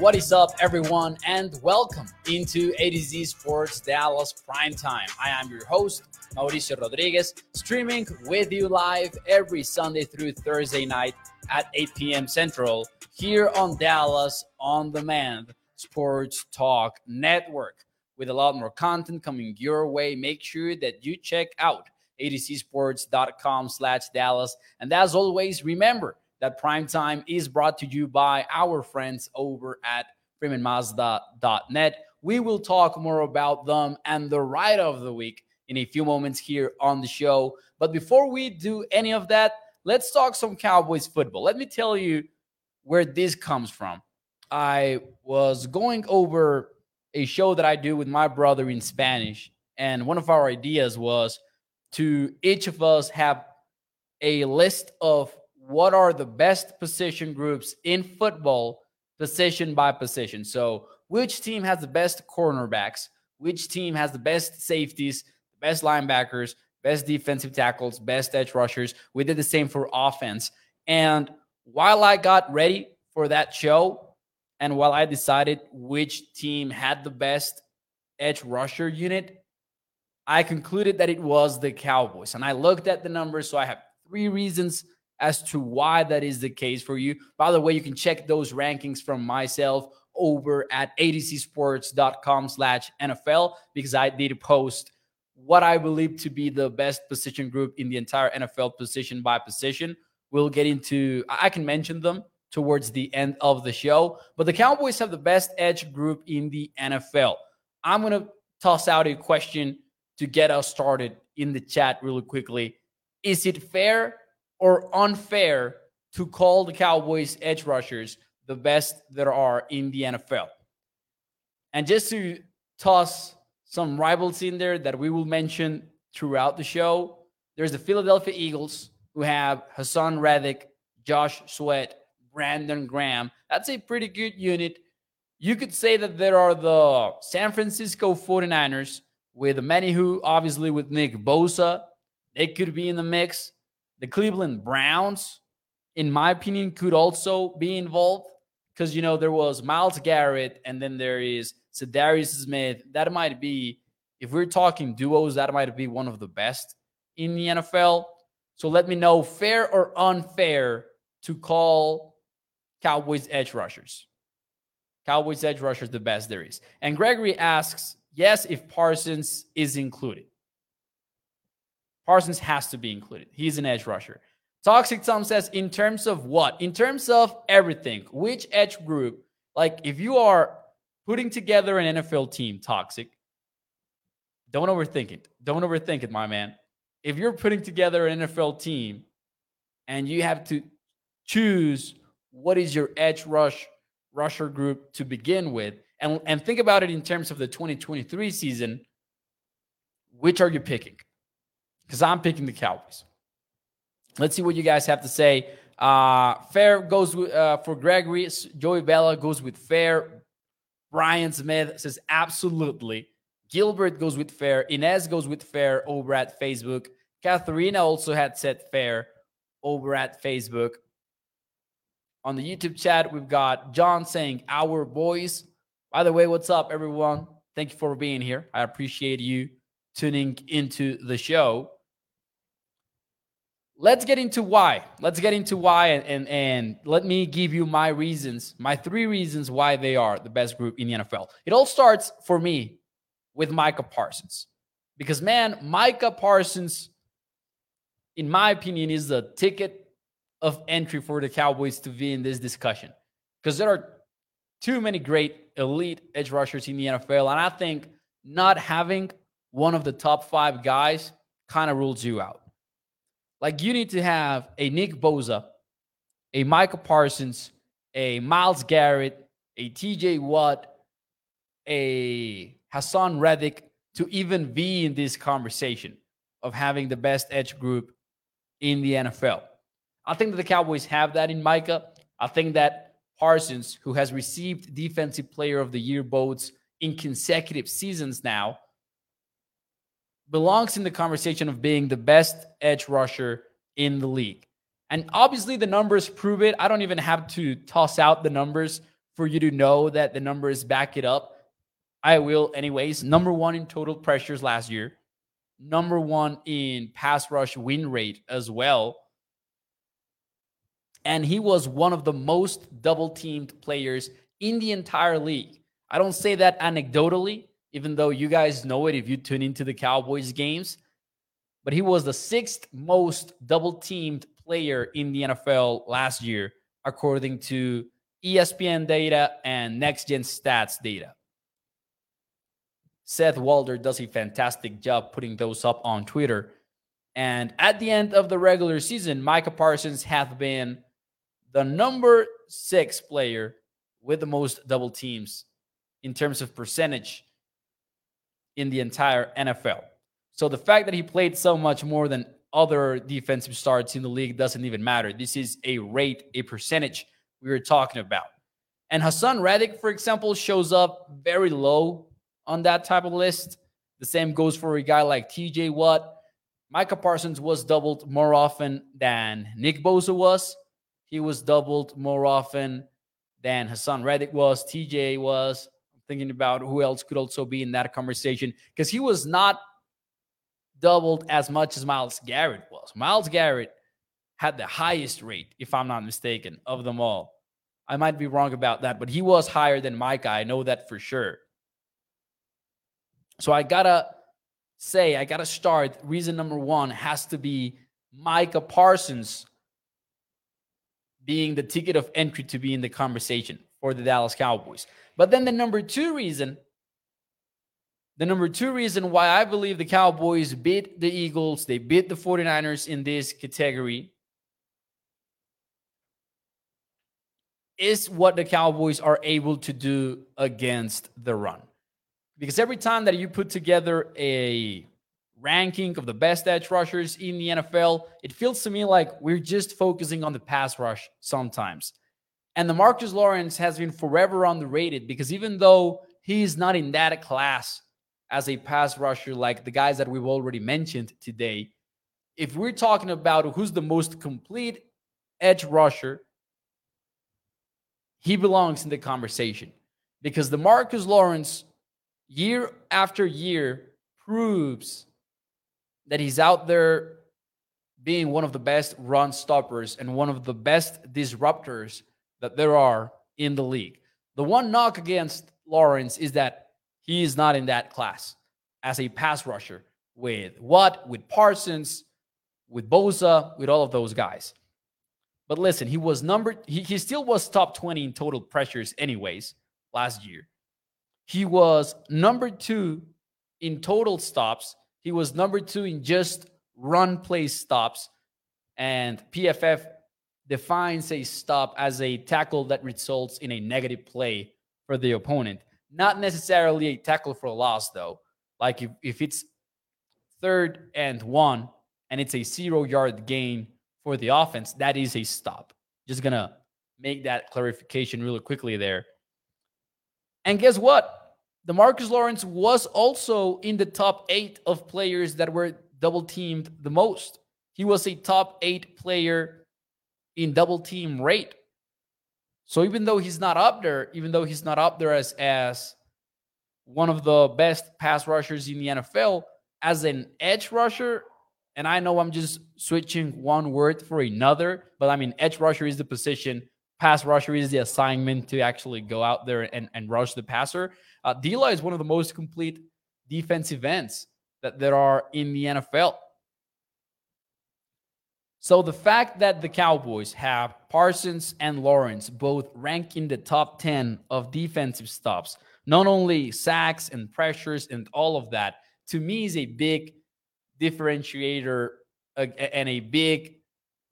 What is up, everyone, and welcome into A to Z Sports Dallas Prime Time. I am your host, Mauricio Rodriguez, streaming with you live every Sunday through Thursday night at 8 p.m. Central here on Dallas On Demand Sports Talk Network. With a lot more content coming your way, make sure that you check out atozsports.com slash Dallas. And as always, remember that prime time is brought to you by our friends over at freemanmazda.net. We will talk more about them and the ride of the week in a few moments here on the show. But before we do any of that, let's talk some Cowboys football. Let me tell you where this comes from. I was going over a show that I do with my brother in Spanish, and one of our ideas was to each of us have a list of what are the best position groups in football, position by position. So, which team has the best cornerbacks? Which team has the best safeties, the best linebackers, best defensive tackles, best edge rushers? We did the same for offense. And while I got ready for that show, and while I decided which team had the best edge rusher unit, I concluded that it was the Cowboys. And I looked at the numbers. So I have three reasons as to why that is the case for you. By the way, you can check those rankings from myself over at atozsports.com slash NFL because I did post what I believe to be the best position group in the entire NFL position by position. We'll get into, I can mention them towards the end of the show, but the Cowboys have the best edge group in the NFL. I'm going to toss out a question to get us started in the chat really quickly. Is it fair or unfair to call the Cowboys edge rushers the best there are in the NFL? And just to toss some rivals in there that we will mention throughout the show, there's the Philadelphia Eagles who have Haason Reddick, Josh Sweat, Brandon Graham. That's a pretty good unit. You could say that there are the San Francisco 49ers with Omenihu, obviously with Nick Bosa. They could be in the mix. The Cleveland Browns, in my opinion, could also be involved because you know there was Myles Garrett and then there is Za'Darius Smith. That might be, if we're talking duos, that might be one of the best in the NFL. So let me know, fair or unfair, to call Cowboys edge rushers. Cowboys edge rushers the best there is. And Gregory asks, Yes, if Parsons is included. Parsons has to be included. He's an edge rusher. Toxic Tom says, in terms of what? In terms of everything. Which edge group? Like, if you are putting together an NFL team, Toxic, don't overthink it. Don't overthink it, my man. If you're putting together an NFL team and you have to choose what is your edge rush rusher group to begin with, and, and think about it in terms of the 2023 season, which are you picking? Because I'm picking the Cowboys. Let's see what you guys have to say. Uh, Fair goes with, uh, for Gregory. Joey Bella goes with Fair. Brian Smith says absolutely. Gilbert goes with Fair. Inez goes with Fair over at Facebook. Katharina also had said Fair over at Facebook. On the YouTube chat, we've got John saying, Our boys. By the way, what's up, everyone? Thank you for being here. I appreciate you tuning into the show. Let's get into why. Let's get into why and, and, and let me give you my reasons, my three reasons why they are the best group in the NFL. It all starts for me with Micah Parsons. Because, man, Micah Parsons, in my opinion, is the ticket of entry for the Cowboys to be in this discussion. Because there are too many great elite edge rushers in the NFL. And I think not having one of the top five guys kind of rules you out. Like you need to have a Nick Bosa, a Micah Parsons, a Myles Garrett, a TJ Watt, a Haason Reddick to even be in this conversation of having the best edge group in the NFL. I think that the Cowboys have that in Micah. I think that Parsons, who has received Defensive Player of the Year votes in consecutive seasons now, belongs in the conversation of being the best edge rusher in the league. And obviously, the numbers prove it. I don't even have to toss out the numbers for you to know that the numbers back it up, I will anyways. Number one in total pressures last year, number one in pass rush win rate as well. And he was one of the most double teamed players in the entire league. I don't say that anecdotally, even though you guys know it if you tune into the Cowboys games, but he was the sixth most double teamed player in the NFL last year, according to ESPN data and next gen stats data. Seth Walder does a fantastic job putting those up on Twitter. And at the end of the regular season, Micah Parsons has been the number six player with the most double teams in terms of percentage in the entire NFL. So the fact that he played so much more than other defensive starts in the league doesn't even matter. This is a rate, a percentage we were talking about. And Haason Reddick, for example, shows up very low on that type of list. The same goes for a guy like TJ Watt. Micah Parsons was doubled more often than Nick Bosa was. He was doubled more often than Haason Reddick was, TJ was. Thinking about who else could also be in that conversation because he was not doubled as much as Myles Garrett was. Myles Garrett had the highest rate, if I'm not mistaken, of them all. I might be wrong about that, but he was higher than Micah. I know that for sure. So I gotta say, I gotta start. Reason number one has to be Micah Parsons being the ticket of entry to be in the conversation for the Dallas Cowboys. But then the number two reason, the number two reason why I believe the Cowboys beat the Eagles, they beat the 49ers in this category, is what the Cowboys are able to do against the run. Because every time that you put together a ranking of the best edge rushers in the NFL, it feels to me like we're just focusing on the pass rush sometimes. And DeMarcus Lawrence has been forever underrated because even though he's not in that class as a pass rusher like the guys that we've already mentioned today, if we're talking about who's the most complete edge rusher, he belongs in the conversation. Because DeMarcus Lawrence year after year proves that he's out there being one of the best run stoppers and one of the best disruptors that there are in the league. The one knock against Lawrence is that he is not in that class as a pass rusher with what, with Parsons, with Bosa, with all of those guys. But listen, he was number, he, he still was top 20 in total pressures, anyways, last year. He was number two in total stops. He was number two in just run play stops. And PFF defines a stop as a tackle that results in a negative play for the opponent. Not necessarily a tackle for a loss, though. Like if, if it's third and one and it's a zero yard gain for the offense, that is a stop. Just to make that clarification really quickly there. And guess what? The Marcus Lawrence was also in the top eight of players that were double teamed the most. He was a top eight player in double team rate. So even though he's not up there, even though he's not up there as as one of the best pass rushers in the NFL, as an edge rusher, and I know I'm just switching one word for another, but I mean edge rusher is the position, pass rusher is the assignment to actually go out there and, and rush the passer. Uh, D-Law is one of the most complete defensive ends that there are in the NFL. So the fact that the Cowboys have Parsons and Lawrence both rank in the top 10 of defensive stops, not only sacks and pressures and all of that, to me is a big differentiator and a big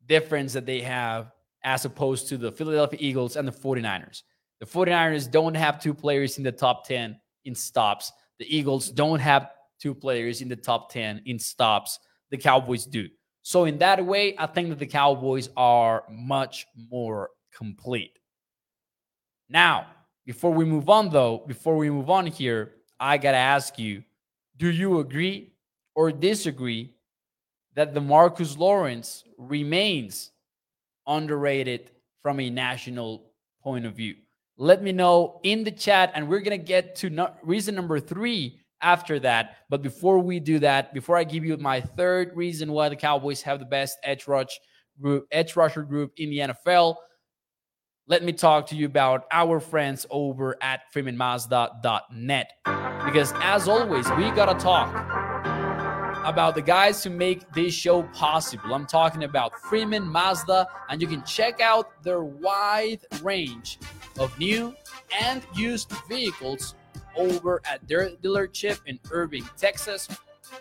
difference that they have as opposed to the Philadelphia Eagles and the 49ers. The 49ers don't have two players in the top 10 in stops. The Eagles don't have two players in the top 10 in stops. The Cowboys do. So, in that way, I think that the Cowboys are much more complete. Now, before we move on, though, before we move on here, I got to ask you do you agree or disagree that DeMarcus Lawrence remains underrated from a national point of view? Let me know in the chat, and we're gonna get to no- reason number three after that. But before we do that, before I give you my third reason why the Cowboys have the best edge rush group, edge rusher group in the NFL, let me talk to you about our friends over at freemanmazda.net. Because as always, we gotta talk about the guys who make this show possible. I'm talking about Freeman Mazda, and you can check out their wide range of new and used vehicles over at their dealership in Irving, Texas,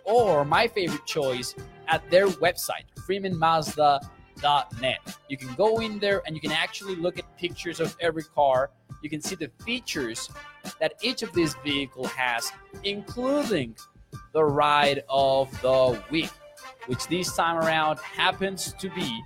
or my favorite choice at their website, freemanmazda.net. You can go in there and you can actually look at pictures of every car. You can see the features that each of these vehicle has, including the ride of the week, which this time around happens to be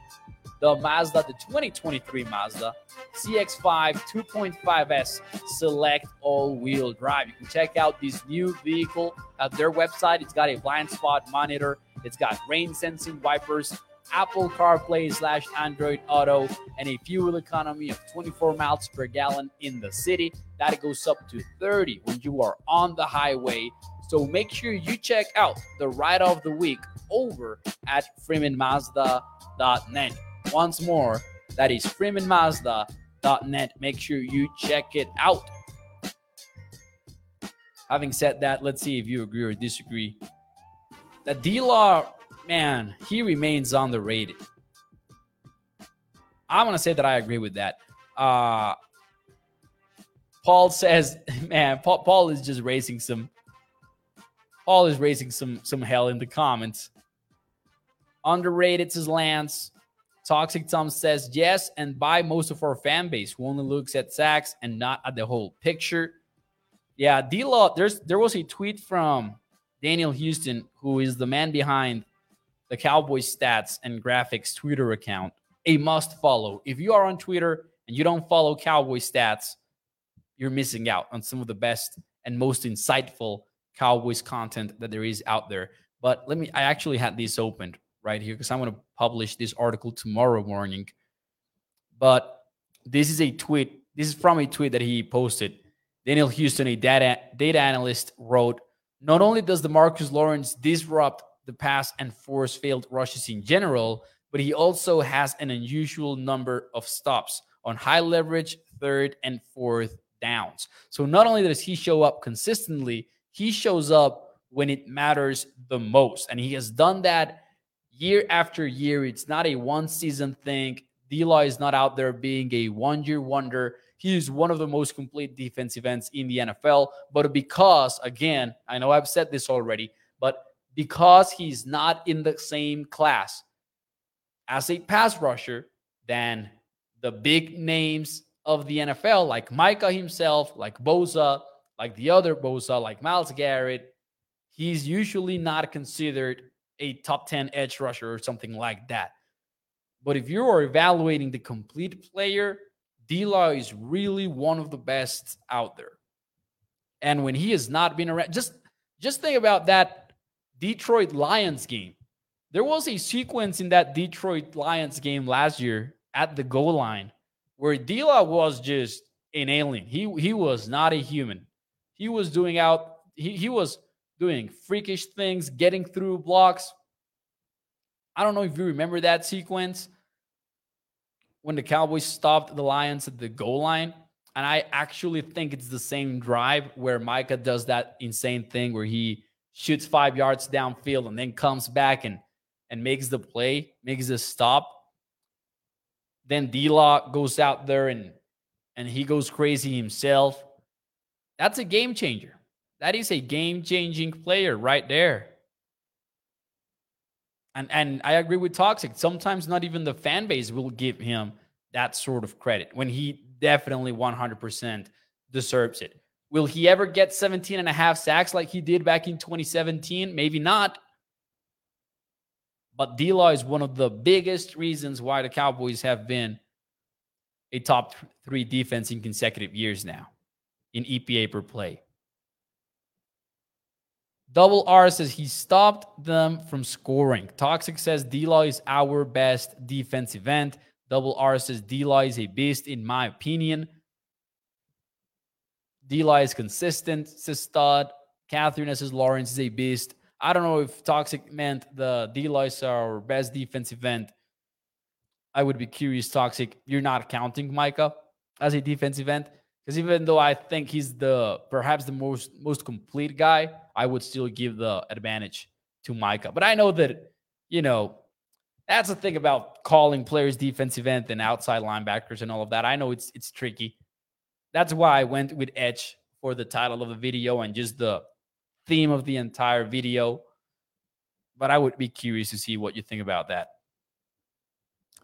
the Mazda, the 2023 Mazda CX5 2.5S Select all-wheel drive. You can check out this new vehicle at their website. It's got a blind spot monitor. It's got rain sensing wipers, Apple CarPlay slash Android Auto, and a fuel economy of 24 miles per gallon in the city. That goes up to 30 when you are on the highway. So make sure you check out the ride of the week over at freemanmazda.net. Once more, that is freemanmazda.net. Make sure you check it out. Having said that, let's see if you agree or disagree. The D Law, man, he remains underrated. I'm gonna say that I agree with that. Uh Paul says, man, Paul, Paul is just raising some Paul is raising some some hell in the comments. Underrated says Lance. Toxic Tom says yes, and by most of our fan base who only looks at sacks and not at the whole picture. Yeah, D Law, there's there was a tweet from Daniel Houston, who is the man behind the Cowboys stats and graphics Twitter account. A must follow. If you are on Twitter and you don't follow Cowboy stats, you're missing out on some of the best and most insightful Cowboys content that there is out there. But let me, I actually had this opened right here because I'm going to publish this article tomorrow morning. But this is a tweet. This is from a tweet that he posted. Daniel Houston, a data, data analyst, wrote Not only does DeMarcus Lawrence disrupt the pass and force failed rushes in general, but he also has an unusual number of stops on high leverage third and fourth downs. So not only does he show up consistently, he shows up when it matters the most. And he has done that year after year. It's not a one season thing. Law is not out there being a one year wonder. He is one of the most complete defensive ends in the NFL. But because, again, I know I've said this already, but because he's not in the same class as a pass rusher than the big names of the NFL, like Micah himself, like Bosa, like the other Bosa, like Myles Garrett, he's usually not considered a top 10 edge rusher or something like that. But if you are evaluating the complete player, D Law is really one of the best out there. And when he has not been around, just just think about that Detroit Lions game. There was a sequence in that Detroit Lions game last year at the goal line where D was just an alien. He he was not a human. He was doing out, he, he was doing freakish things, getting through blocks. I don't know if you remember that sequence when the Cowboys stopped the Lions at the goal line. And I actually think it's the same drive where Micah does that insane thing where he shoots five yards downfield and then comes back and and makes the play, makes the stop. Then D Law goes out there and and he goes crazy himself. That's a game changer. That is a game changing player right there. And and I agree with Toxic. Sometimes not even the fan base will give him that sort of credit when he definitely 100% deserves it. Will he ever get 17 and a half sacks like he did back in 2017? Maybe not. But D Law is one of the biggest reasons why the Cowboys have been a top three defense in consecutive years now in EPA per play. Double R says he stopped them from scoring. Toxic says D Law is our best defensive end. Double R says D Law is a beast, in my opinion. D Law is consistent, says stud. Catherine says Lawrence is a beast. I don't know if Toxic meant the D Law is our best defensive end. I would be curious, Toxic. You're not counting Micah as a defensive end because even though I think he's the perhaps the most most complete guy, I would still give the advantage to Micah. But I know that you know that's the thing about calling players defensive end and outside linebackers and all of that. I know it's it's tricky. That's why I went with Edge for the title of the video and just the theme of the entire video. But I would be curious to see what you think about that.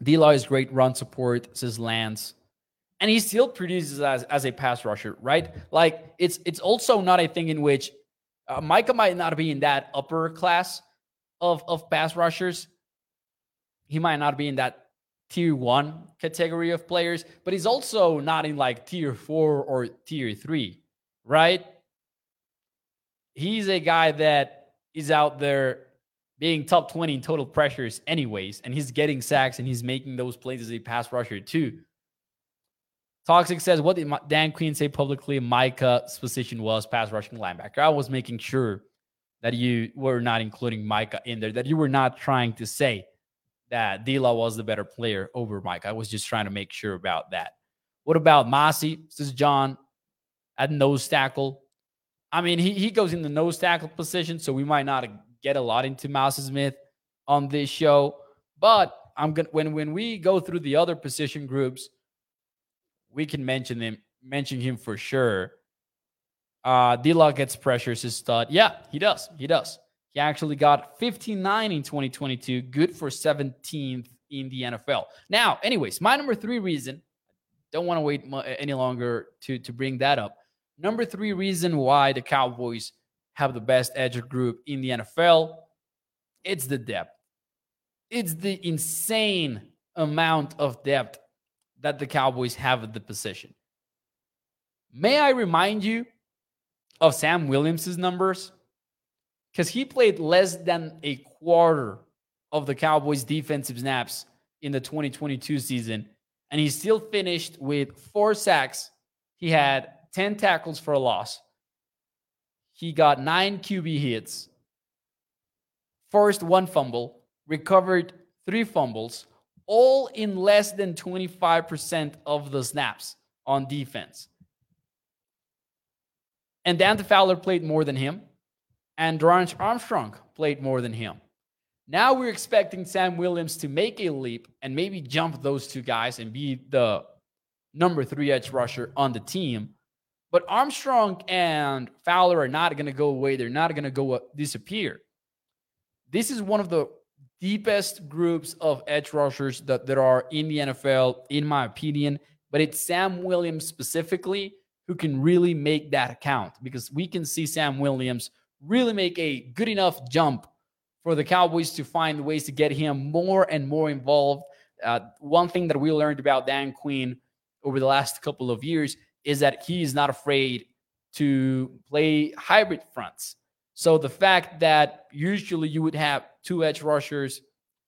D-Law is great run support, says Lance. And he still produces as, as a pass rusher, right? Like it's it's also not a thing in which uh, Micah might not be in that upper class of of pass rushers. He might not be in that tier one category of players, but he's also not in like tier four or tier three, right? He's a guy that is out there being top 20 in total pressures, anyways, and he's getting sacks and he's making those plays as a pass rusher, too. Toxic says, What did Dan Quinn say publicly Micah's position was pass rushing linebacker? I was making sure that you were not including Micah in there, that you were not trying to say that D Law was the better player over Mike. I was just trying to make sure about that. What about Mazi? This is John at nose tackle. I mean, he, he goes in the nose tackle position, so we might not get a lot into Mazi Smith on this show. But I'm gonna when when we go through the other position groups, we can mention him mention him for sure. Uh D-Law gets pressures his stud. Yeah, he does. He does. He actually got 59 in 2022, good for 17th in the NFL. Now, anyways, my number three reason, don't want to wait any longer to, to bring that up. Number three reason why the Cowboys have the best edge group in the NFL, it's the depth. It's the insane amount of depth that the Cowboys have at the position. May I remind you of Sam Williams' numbers? because he played less than a quarter of the Cowboys' defensive snaps in the 2022 season, and he still finished with four sacks. He had 10 tackles for a loss. He got nine QB hits, forced one fumble, recovered three fumbles, all in less than 25% of the snaps on defense. And Dante Fowler played more than him and Dorance Armstrong played more than him. Now we're expecting Sam Williams to make a leap and maybe jump those two guys and be the number three edge rusher on the team. But Armstrong and Fowler are not going to go away. They're not going to go uh, disappear. This is one of the deepest groups of edge rushers that there are in the NFL, in my opinion. But it's Sam Williams specifically who can really make that count because we can see Sam Williams really make a good enough jump for the Cowboys to find ways to get him more and more involved. Uh, one thing that we learned about Dan Quinn over the last couple of years is that he is not afraid to play hybrid fronts. So the fact that usually you would have two edge rushers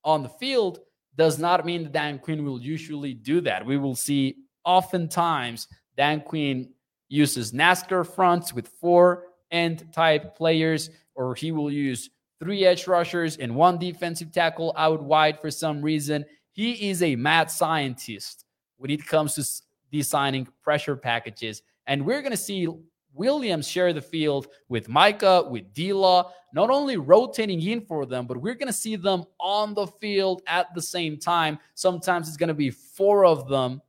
on the field does not mean that Dan Quinn will usually do that. We will see oftentimes Dan Quinn uses NASCAR fronts with four end type players, or he will use three edge rushers and one defensive tackle out wide for some reason. He is a mad scientist when it comes to designing pressure packages. And we're going to see Williams share the field with Micah, with D-Law, not only rotating in for them, but we're going to see them on the field at the same time. Sometimes it's going to be four of them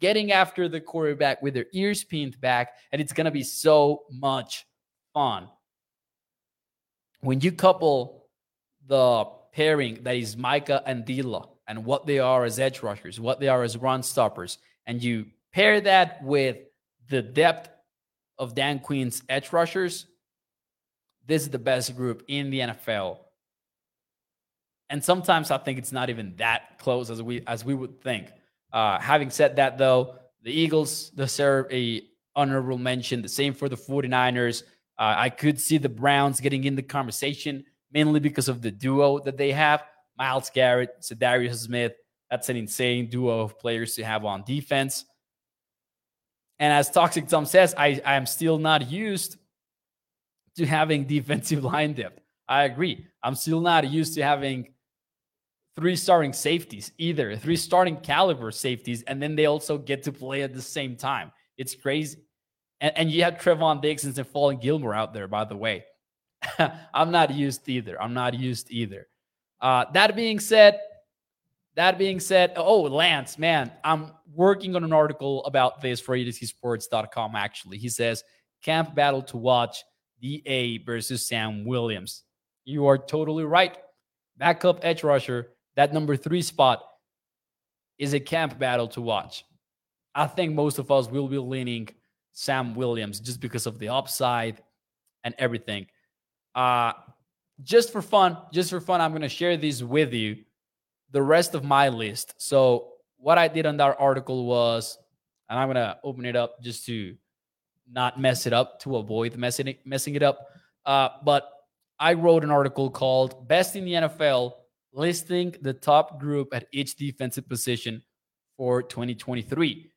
getting after the quarterback with their ears pinned back, and it's going to be so much fun. When you couple the pairing that is Micah and D-Law and what they are as edge rushers, what they are as run stoppers, and you pair that with the depth of Dan Quinn's edge rushers, this is the best group in the NFL. And sometimes I think it's not even that close as we as we would think. Uh, having said that, though, the Eagles deserve a honorable mention. The same for the 49ers. Uh, I could see the Browns getting in the conversation mainly because of the duo that they have. Myles Garrett, Za'Darius Smith. That's an insane duo of players to have on defense. And as Toxic Tom says, I, I am still not used to having defensive line depth. I agree. I'm still not used to having three starting safeties either, three starting caliber safeties, and then they also get to play at the same time. It's crazy. And, and you have Trevon Diggs and Stephon Gilmore out there, by the way. I'm not used either. I'm not used either. Uh, that being said, that being said, oh, Lance, man, I'm working on an article about this for AtoZsports.com. Actually, he says camp battle to watch DA versus Sam Williams. You are totally right. Backup edge rusher, that number three spot is a camp battle to watch. I think most of us will be leaning Sam Williams just because of the upside and everything. Uh, just for fun, just for fun, I'm going to share these with you, the rest of my list. So, what I did on that article was, and I'm to open it up just to not mess it up, to avoid messing it, messing it up. Uh, but I wrote an article called Best in the NFL, listing the top group at each defensive position for 2023.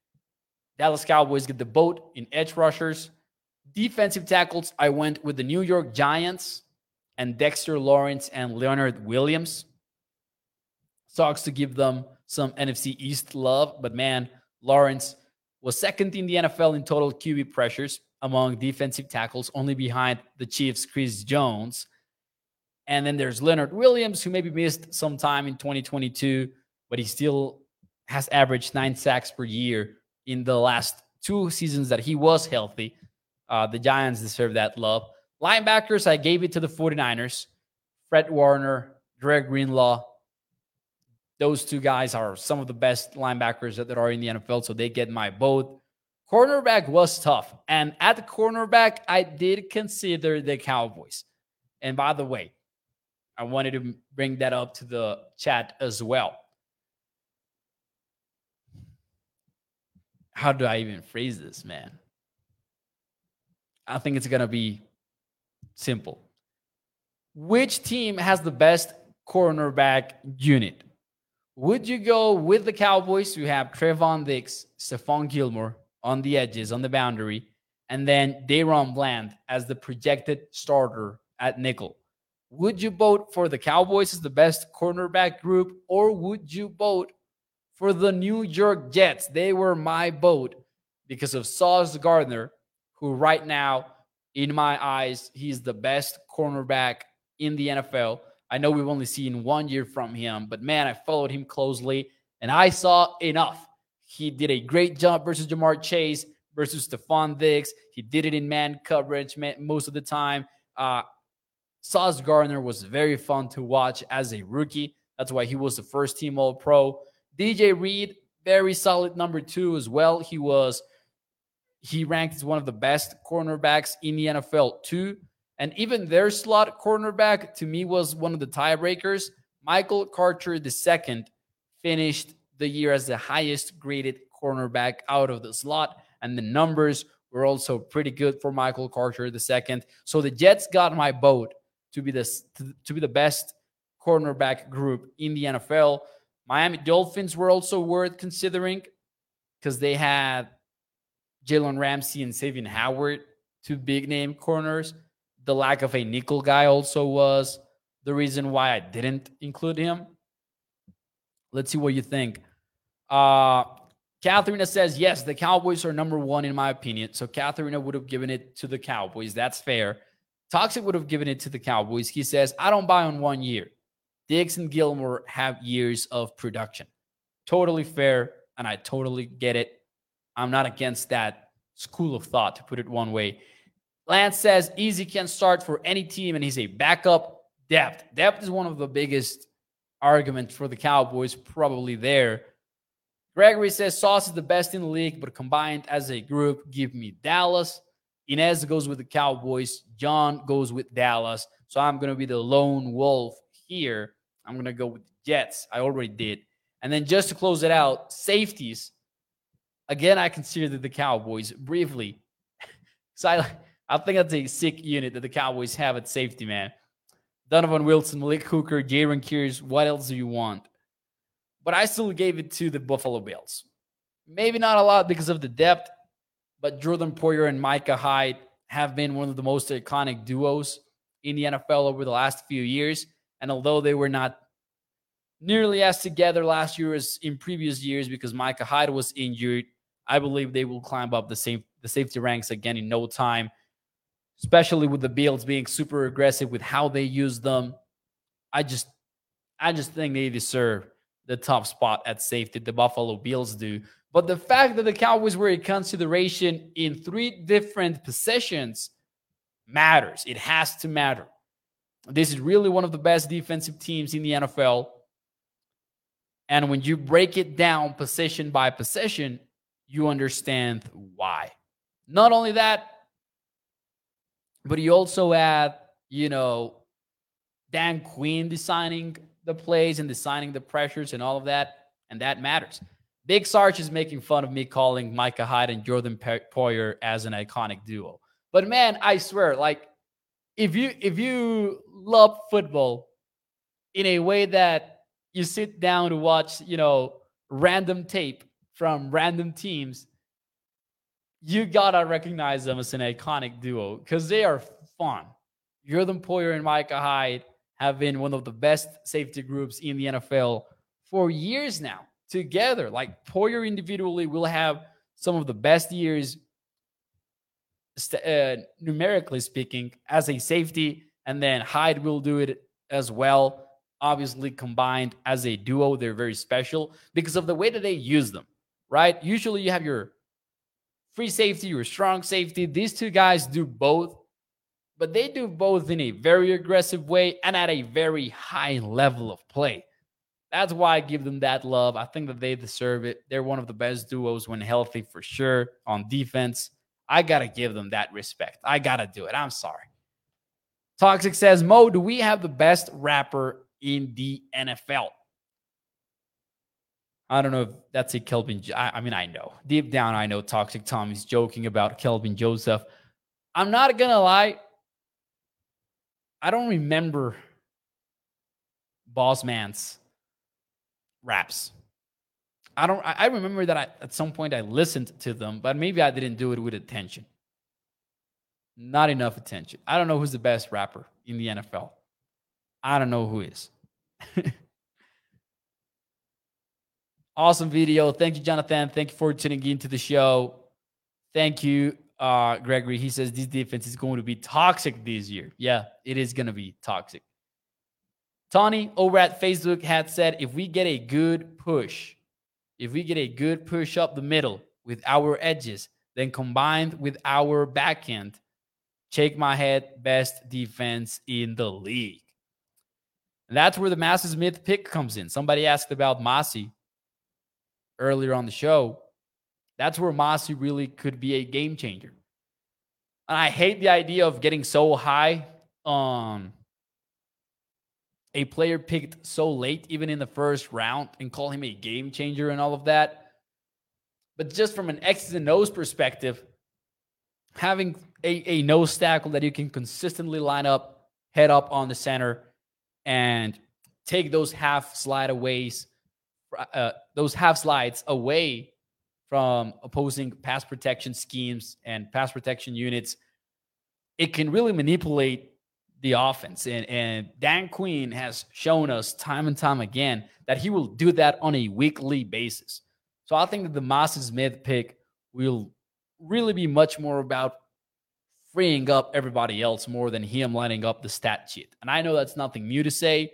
Dallas Cowboys get the boat in edge rushers. Defensive tackles, I went with the New York Giants and Dexter Lawrence and Leonard Williams. Sucks to give them some NFC East love, but man, Lawrence was second in the NFL in total QB pressures among defensive tackles, only behind the Chiefs' Chris Jones. And then there's Leonard Williams, who maybe missed some time in 2022, but he still has averaged nine sacks per year in the last two seasons that he was healthy. Uh, the Giants deserve that love. Linebackers, I gave it to the 49ers. Fred Warner, Dre Greenlaw. Those two guys are some of the best linebackers that there are in the NFL, so they get my vote. Cornerback was tough. And at the cornerback, I did consider the Cowboys. And by the way, I wanted to bring that up to the chat as well. How do I even phrase this, man? I think it's going to be simple. Which team has the best cornerback unit? Would you go with the Cowboys who have Trevon Diggs, Stephon Gilmore on the edges, on the boundary, and then DaRon Bland as the projected starter at nickel? Would you vote for the Cowboys as the best cornerback group, or would you vote for the New York Jets? They were my vote because of Sauce Gardner, who right now in my eyes, he's the best cornerback in the NFL. I know we've only seen one year from him, but man, I followed him closely and I saw enough. He did a great job versus Ja'Marr Chase versus Stefon Diggs. He did it in man coverage most of the time. Uh, Sauce Gardner was very fun to watch as a rookie. That's why he was the first team All Pro. DJ Reed, very solid number two as well. He was he ranked as one of the best cornerbacks in the NFL, too. And even their slot cornerback, to me, was one of the tiebreakers. Michael Carter II finished the year as the highest graded cornerback out of the slot. And the numbers were also pretty good for Michael Carter II. So the Jets got my vote to be the, to be the best cornerback group in the NFL. Miami Dolphins were also worth considering because they had Jalen Ramsey and Xavien Howard, two big name corners. The lack of a nickel guy also was the reason why I didn't include him. Let's see what you think. Uh, Katharina says, yes, the Cowboys are number one in my opinion. So Katharina would have given it to the Cowboys. That's fair. Toxic would have given it to the Cowboys. He says, I don't buy on one year. Diggs and Gilmore have years of production. Totally fair. And I totally get it. I'm not against that school of thought, to put it one way. Lance says Easy can start for any team, and he's a backup depth. Depth is one of the biggest arguments for the Cowboys, probably there. Gregory says Sauce is the best in the league, but combined as a group, give me Dallas. Inez goes with the Cowboys. John goes with Dallas. So I'm going to be the lone wolf here. I'm going to go with the Jets. I already did. And then just to close it out, safeties. Again, I consider the Cowboys briefly. so I think that's a sick unit that the Cowboys have at safety, man. Donovan Wilson, Malik Hooker, Jayron Kearse. What else do you want? But I still gave it to the Buffalo Bills. Maybe not a lot because of the depth, but Jordan Poyer and Micah Hyde have been one of the most iconic duos in the NFL over the last few years. And although they were not nearly as together last year as in previous years because Micah Hyde was injured, I believe they will climb up the same the safety ranks again in no time, especially with the Bills being super aggressive with how they use them. I just I just think they deserve the top spot at safety. The Buffalo Bills do. But the fact that the Cowboys were a consideration in three different positions matters. It has to matter. This is really one of the best defensive teams in the NFL. And when you break it down position by position, you understand why. Not only that, but you also add, you know, Dan Quinn designing the plays and designing the pressures and all of that, and that matters. Big Sarge is making fun of me calling Micah Hyde and Jordan Poyer as an iconic duo. But man, I swear, like if you if you love football in a way that you sit down to watch, you know, random tape from random teams, you gotta recognize them as an iconic duo because they are fun. Jordan Poyer and Micah Hyde have been one of the best safety groups in the NFL for years now together. Like Poyer individually will have some of the best years uh, numerically speaking, as a safety, and then Hyde will do it as well. Obviously, combined as a duo, they're very special because of the way that they use them, right? Usually, you have your free safety, or strong safety. These two guys do both, but they do both in a very aggressive way and at a very high level of play. That's why I give them that love. I think that they deserve it. They're one of the best duos when healthy for sure on defense. I got to give them that respect. I got to do it. I'm sorry. Toxic says, Mo, do we have the best rapper in the NFL? I don't know if that's a Kelvin. I, I mean, I know deep down, I know Toxic Tom is joking about Kelvin Joseph. I'm not to lie. I don't remember Boss Man's raps. I don't. I remember that I, at some point I listened to them, but maybe I didn't do it with attention. Not enough attention. I don't know who's the best rapper in the NFL. I don't know who is. awesome video. Thank you, Jonathan. Thank you for tuning into the show. Thank you, uh, Gregory. He says this defense is going to be toxic this year. Yeah, it is going to be toxic. Tony over at Facebook had said if we get a good push if we get a good push up the middle with our edges, then combined with our backhand, shake my head, best defense in the league. And that's where the Mazi Smith pick comes in. Somebody asked about Mazi earlier on the show. That's where Mazi really could be a game changer. And I hate the idea of getting so high on a player picked so late, even in the first round, and call him a game changer and all of that. But just from an X's and O's perspective, having a, a nose tackle that you can consistently line up, head up on the center, and take those half slide aways, uh, those half slides away from opposing pass protection schemes and pass protection units, it can really manipulate the offense. And, and Dan Quinn has shown us time and time again that he will do that on a weekly basis. So I think that the Mazi Smith pick will really be much more about freeing up everybody else more than him lining up the stat sheet. And I know that's nothing new to say.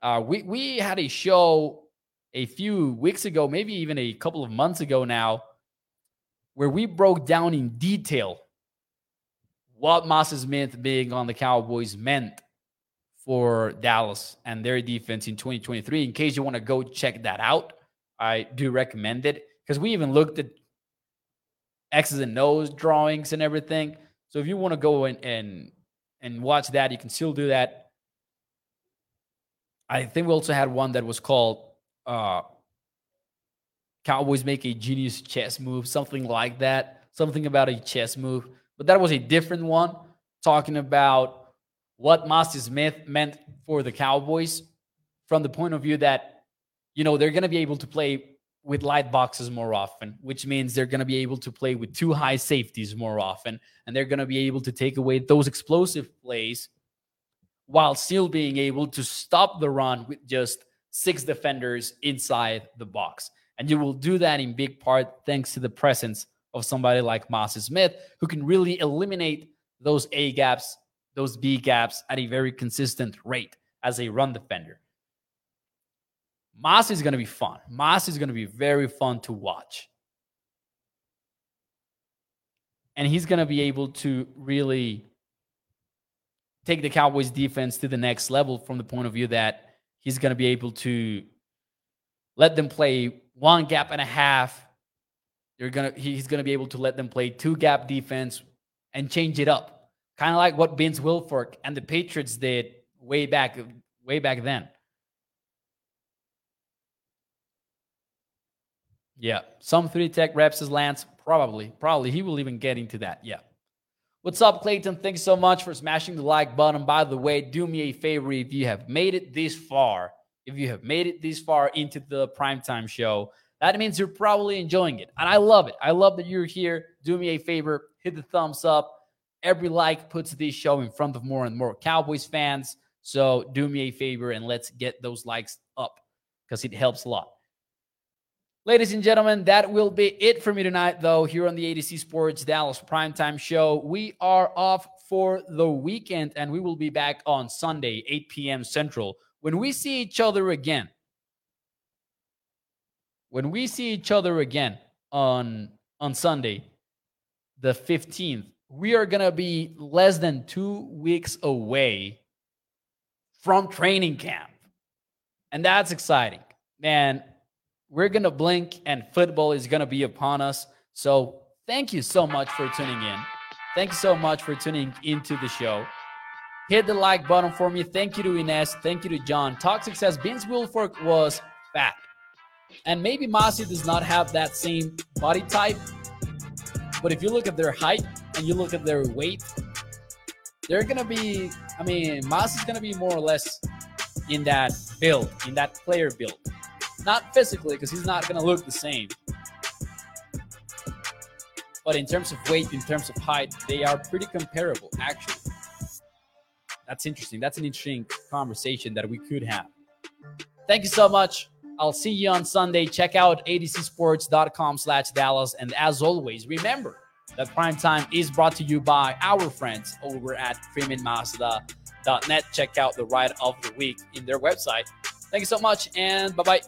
Uh, we we had a show a few weeks ago, maybe even a couple of months ago now, where we broke down in detail what Mazi Smith being on the Cowboys meant for Dallas and their defense in 2023. In case you want to go check that out, I do recommend it because we even looked at X's and O's drawings and everything. So if you want to go and and and watch that, you can still do that. I think we also had one that was called uh, Cowboys make a genius chess move, something like that. Something about a chess move but that was a different one talking about what Mazi Smith meant for the Cowboys from the point of view that, you know, they're going to be able to play with light boxes more often, which means they're going to be able to play with two high safeties more often, and they're going to be able to take away those explosive plays while still being able to stop the run with just six defenders inside the box. And you will do that in big part thanks to the presence of somebody like Mazi Smith, who can really eliminate those A gaps, those B gaps at a very consistent rate as a run defender. Moss is going to be fun. Moss is going to be very fun to watch. And he's going to be able to really take the Cowboys defense to the next level from the point of view that he's going to be able to let them play one gap and a half. You're gonna he's gonna be able to let them play two gap defense and change it up. Kind of like what Vince Wilfork and the Patriots did way back way back then. Yeah, some three tech reps as Lance. Probably, probably he will even get into that. Yeah. What's up, Clayton? Thanks so much for smashing the like button. By the way, do me a favor if you have made it this far. If you have made it this far into the primetime show, that means you're probably enjoying it. And I love it. I love that you're here. Do me a favor, hit the thumbs up. Every like puts this show in front of more and more Cowboys fans. So do me a favor and let's get those likes up because it helps a lot. Ladies and gentlemen, that will be it for me tonight, though, here on the AtoZ Sports Dallas Primetime Show. We are off for the weekend, and we will be back on Sunday, 8 p.m. Central, when we see each other again. When we see each other again on, on Sunday, the 15th, we are to be less than two weeks away from training camp. And that's exciting. Man, we're going to blink and football is going to be upon us. So thank you so much for tuning in. Thank you so much for tuning into the show. Hit the like button for me. Thank you to Ines. Thank you to John. Toxic says Vince Wilfork was fat. And maybe Mazi does not have that same body type. But if you look at their height and you look at their weight, they're going to be, I mean, Mazi's going to be more or less in that build, in that player build. Not physically, because he's not going to look the same. But in terms of weight, in terms of height, they are pretty comparable, actually. That's interesting. That's an interesting conversation that we could have. Thank you so much. I'll see you on Sunday. Check out atozsports.com slash Dallas. And as always, remember that Prime Time is brought to you by our friends over at freemanmazda.net. Check out the ride of the week in their website. Thank you so much and bye-bye.